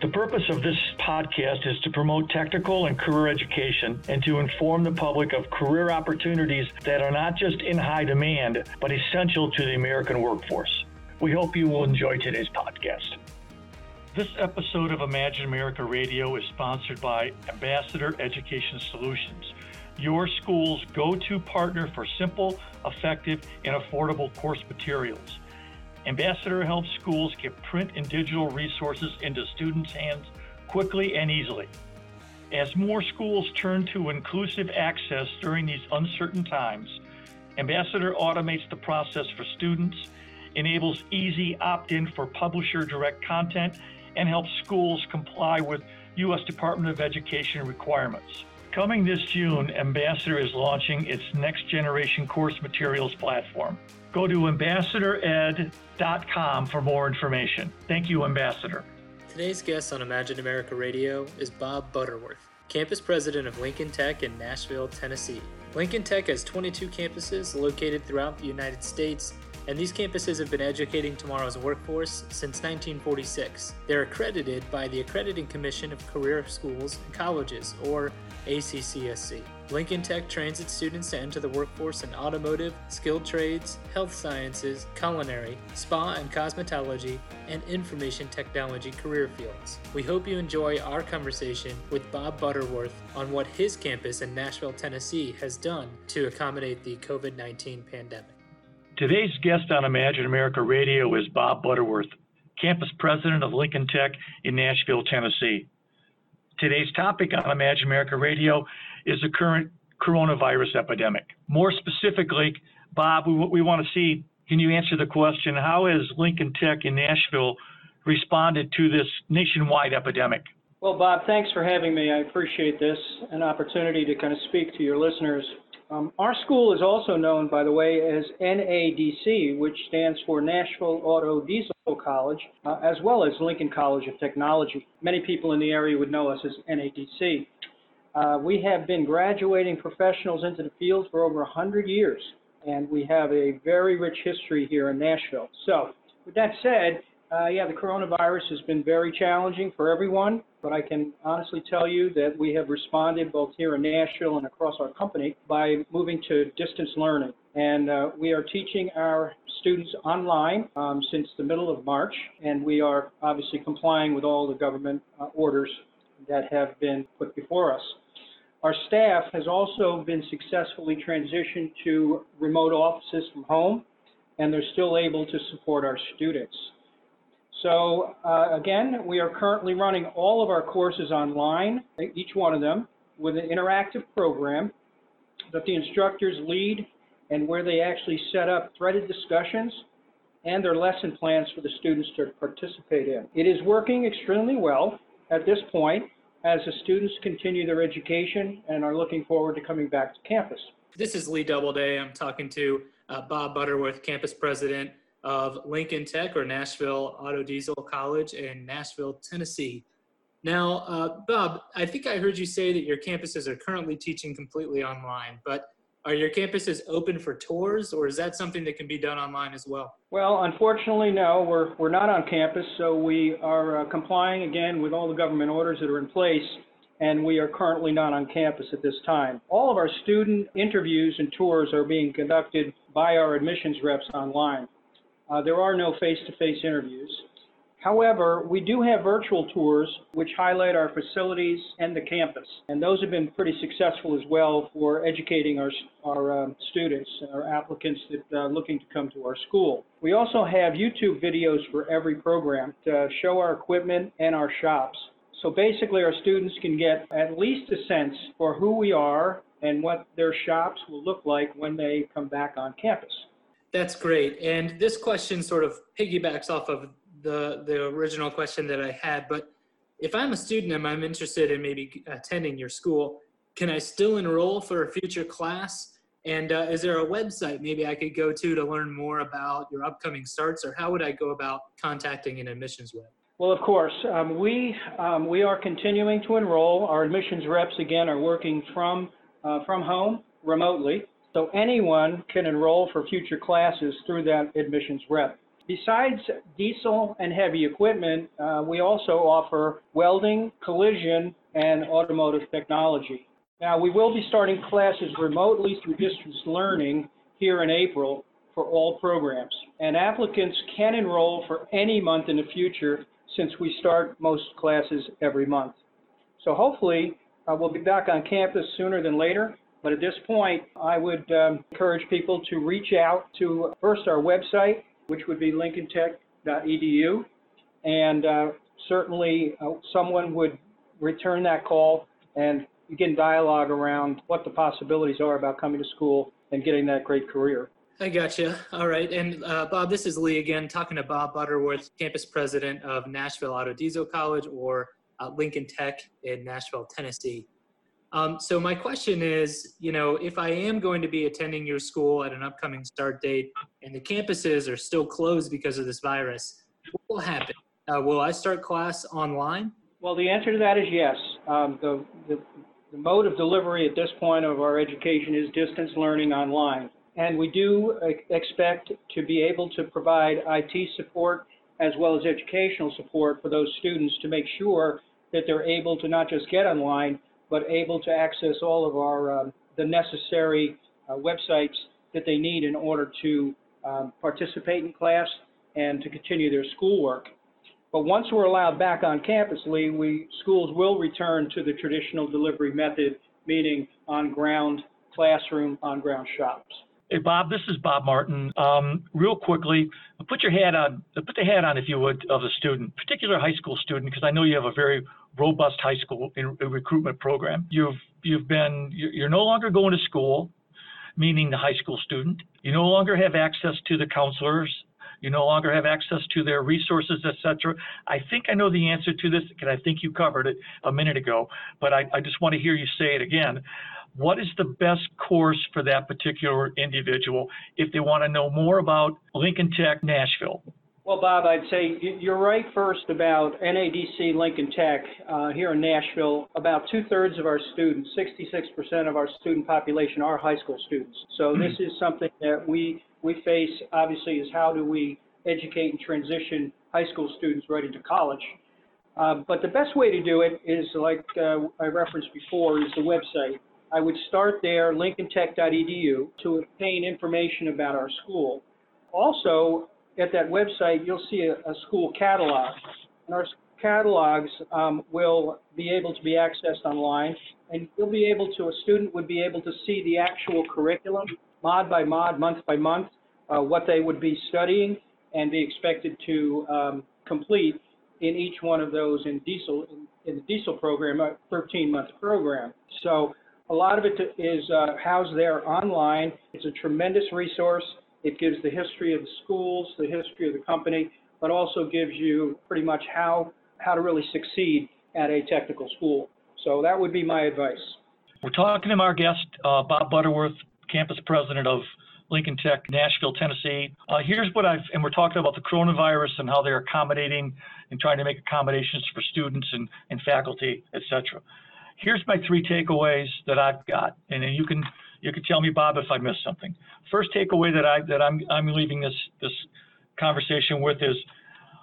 The purpose of this podcast is to promote technical and career education and to inform the public of career opportunities that are not just in high demand, but essential to the American workforce. We hope you will enjoy today's podcast. This episode of Imagine America Radio is sponsored by Ambassador Education Solutions, your school's go to partner for simple, effective, and affordable course materials. Ambassador helps schools get print and digital resources into students' hands quickly and easily. As more schools turn to inclusive access during these uncertain times, Ambassador automates the process for students, enables easy opt in for publisher direct content, and helps schools comply with U.S. Department of Education requirements. Coming this June, Ambassador is launching its next generation course materials platform. Go to ambassadored.com for more information. Thank you, Ambassador. Today's guest on Imagine America Radio is Bob Butterworth, campus president of Lincoln Tech in Nashville, Tennessee. Lincoln Tech has 22 campuses located throughout the United States, and these campuses have been educating tomorrow's workforce since 1946. They're accredited by the Accrediting Commission of Career Schools and Colleges, or ACCSC. Lincoln Tech trains its students to enter the workforce in automotive, skilled trades, health sciences, culinary, spa and cosmetology, and information technology career fields. We hope you enjoy our conversation with Bob Butterworth on what his campus in Nashville, Tennessee has done to accommodate the COVID 19 pandemic. Today's guest on Imagine America Radio is Bob Butterworth, campus president of Lincoln Tech in Nashville, Tennessee. Today's topic on Imagine America Radio is the current coronavirus epidemic. More specifically, Bob, we, we want to see can you answer the question how has Lincoln Tech in Nashville responded to this nationwide epidemic? Well, Bob, thanks for having me. I appreciate this an opportunity to kind of speak to your listeners. Um, our school is also known, by the way, as NADC, which stands for Nashville Auto Diesel College, uh, as well as Lincoln College of Technology. Many people in the area would know us as NADC. Uh, we have been graduating professionals into the field for over 100 years, and we have a very rich history here in Nashville. So, with that said, uh, yeah, the coronavirus has been very challenging for everyone, but I can honestly tell you that we have responded both here in Nashville and across our company by moving to distance learning. And uh, we are teaching our students online um, since the middle of March, and we are obviously complying with all the government uh, orders that have been put before us. Our staff has also been successfully transitioned to remote offices from home, and they're still able to support our students. So uh, again, we are currently running all of our courses online, each one of them, with an interactive program that the instructors lead and where they actually set up threaded discussions and their lesson plans for the students to participate in. It is working extremely well at this point as the students continue their education and are looking forward to coming back to campus. This is Lee Doubleday. I'm talking to uh, Bob Butterworth, campus president of Lincoln Tech or Nashville Auto Diesel College in Nashville, Tennessee. Now, uh, Bob, I think I heard you say that your campuses are currently teaching completely online, but are your campuses open for tours or is that something that can be done online as well? Well, unfortunately, no. We're, we're not on campus, so we are uh, complying again with all the government orders that are in place and we are currently not on campus at this time. All of our student interviews and tours are being conducted by our admissions reps online. Uh, there are no face-to-face interviews. However, we do have virtual tours which highlight our facilities and the campus, and those have been pretty successful as well for educating our, our um, students, our applicants that are uh, looking to come to our school. We also have YouTube videos for every program to show our equipment and our shops. So basically, our students can get at least a sense for who we are and what their shops will look like when they come back on campus. That's great. And this question sort of piggybacks off of the, the original question that I had. But if I'm a student and I'm interested in maybe attending your school, can I still enroll for a future class? And uh, is there a website maybe I could go to to learn more about your upcoming starts, or how would I go about contacting an admissions rep? Well, of course, um, we um, we are continuing to enroll. Our admissions reps again are working from uh, from home remotely, so anyone can enroll for future classes through that admissions rep. Besides diesel and heavy equipment, uh, we also offer welding, collision, and automotive technology. Now, we will be starting classes remotely through distance learning here in April for all programs, and applicants can enroll for any month in the future since we start most classes every month. So hopefully, uh, we'll be back on campus sooner than later. But at this point, I would um, encourage people to reach out to first our website, which would be lincolntech.edu, and uh, certainly uh, someone would return that call and begin dialogue around what the possibilities are about coming to school and getting that great career. I gotcha. All right. And uh, Bob, this is Lee again, talking to Bob Butterworth, campus president of Nashville Auto Diesel College or uh, Lincoln Tech in Nashville, Tennessee. Um, so my question is, you know, if I am going to be attending your school at an upcoming start date and the campuses are still closed because of this virus, what will happen? Uh, will I start class online? Well, the answer to that is yes. Um, the, the, the mode of delivery at this point of our education is distance learning online. And we do expect to be able to provide IT support as well as educational support for those students to make sure that they're able to not just get online, but able to access all of our um, the necessary uh, websites that they need in order to um, participate in class and to continue their schoolwork. But once we're allowed back on campus, Lee, we schools will return to the traditional delivery method, meaning on ground classroom, on ground shops. Hey, Bob, this is Bob Martin. Um, real quickly, put your hat on, put the hat on, if you would, of a student, particular high school student, because I know you have a very robust high school recruitment program. You've you've been you're no longer going to school, meaning the high school student. You no longer have access to the counselors. You no longer have access to their resources, etc. I think I know the answer to this, because I think you covered it a minute ago, but I, I just want to hear you say it again what is the best course for that particular individual if they want to know more about Lincoln Tech Nashville? Well, Bob, I'd say you're right first about NADC Lincoln Tech uh, here in Nashville. About two thirds of our students, 66% of our student population, are high school students. So this is something that we we face. Obviously, is how do we educate and transition high school students right into college? Uh, but the best way to do it is, like uh, I referenced before, is the website. I would start there, lincolntech.edu, to obtain information about our school. Also, at that website, you'll see a, a school catalog. And our catalogs um, will be able to be accessed online, and you'll be able to, a student would be able to see the actual curriculum, mod by mod, month by month, uh, what they would be studying and be expected to um, complete in each one of those in diesel in, the diesel program, a 13-month program. So a lot of it is uh, housed there online. It's a tremendous resource. It gives the history of the schools, the history of the company, but also gives you pretty much how, how to really succeed at a technical school. So that would be my advice. We're talking to our guest, uh, Bob Butterworth, campus president of Lincoln Tech, Nashville, Tennessee. Uh, here's what I've, and we're talking about the coronavirus and how they're accommodating and trying to make accommodations for students and, and faculty, et cetera here's my three takeaways that I've got, and then you can you can tell me, Bob, if I missed something. First takeaway that I that I'm I'm leaving this this conversation with is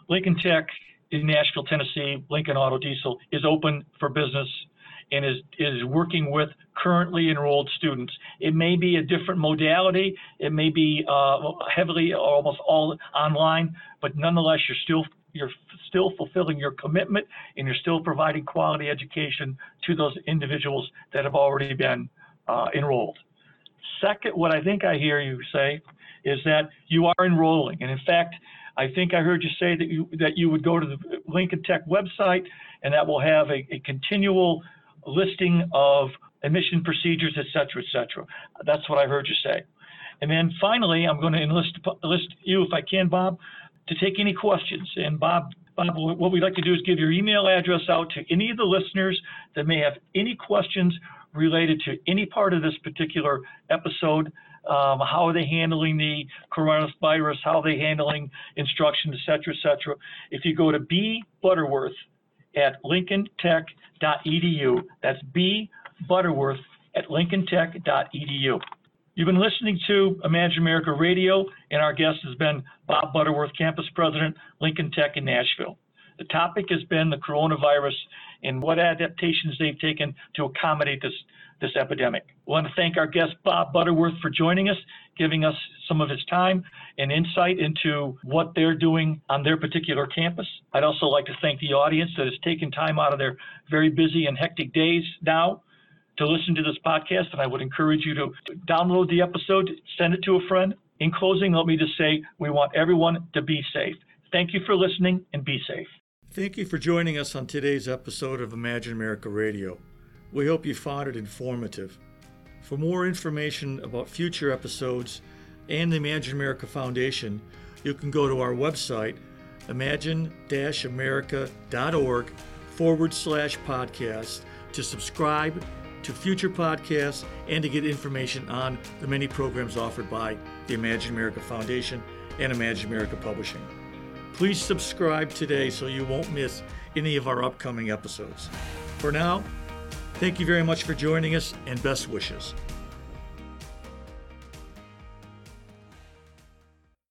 Lincoln Tech in Nashville, Tennessee, Lincoln Auto Diesel is open for business and is is working with currently enrolled students. It may be a different modality. It may be uh, heavily or almost all online, but nonetheless, you're still you're still fulfilling your commitment and you're still providing quality education to those individuals that have already been uh, enrolled. Second, what I think I hear you say is that you are enrolling. And in fact, I think I heard you say that you that you would go to the Lincoln Tech website and that will have a, a continual listing of admission procedures, et cetera, et cetera. That's what I heard you say. And then finally, I'm going to enlist, enlist you, if I can, Bob, to take any questions. And Bob, Bob, what we'd like to do is give your email address out to any of the listeners that may have any questions related to any part of this particular episode. Um, how are they handling the coronavirus? How are they handling instruction, et cetera, et cetera? If you go to B Butterworth at lincolntech.edu, that's B Butterworth at lincolntech.edu. You've been listening to Imagine America Radio, and our guest has been Bob Butterworth, Campus President, Lincoln Tech in Nashville. The topic has been the coronavirus and what adaptations they've taken to accommodate this, this epidemic. I want to thank our guest, Bob Butterworth, for joining us, giving us some of his time and insight into what they're doing on their particular campus. I'd also like to thank the audience that has taken time out of their very busy and hectic days now to listen to this podcast, and I would encourage you to download the episode, send it to a friend. In closing, let me just say we want everyone to be safe. Thank you for listening and be safe. Thank you for joining us on today's episode of Imagine America Radio. We hope you found it informative. For more information about future episodes and the Imagine America Foundation, you can go to our website, imagine america.org forward slash podcast, to subscribe to future podcasts and to get information on the many programs offered by the Imagine America Foundation and Imagine America Publishing. Please subscribe today so you won't miss any of our upcoming episodes. For now, thank you very much for joining us and best wishes.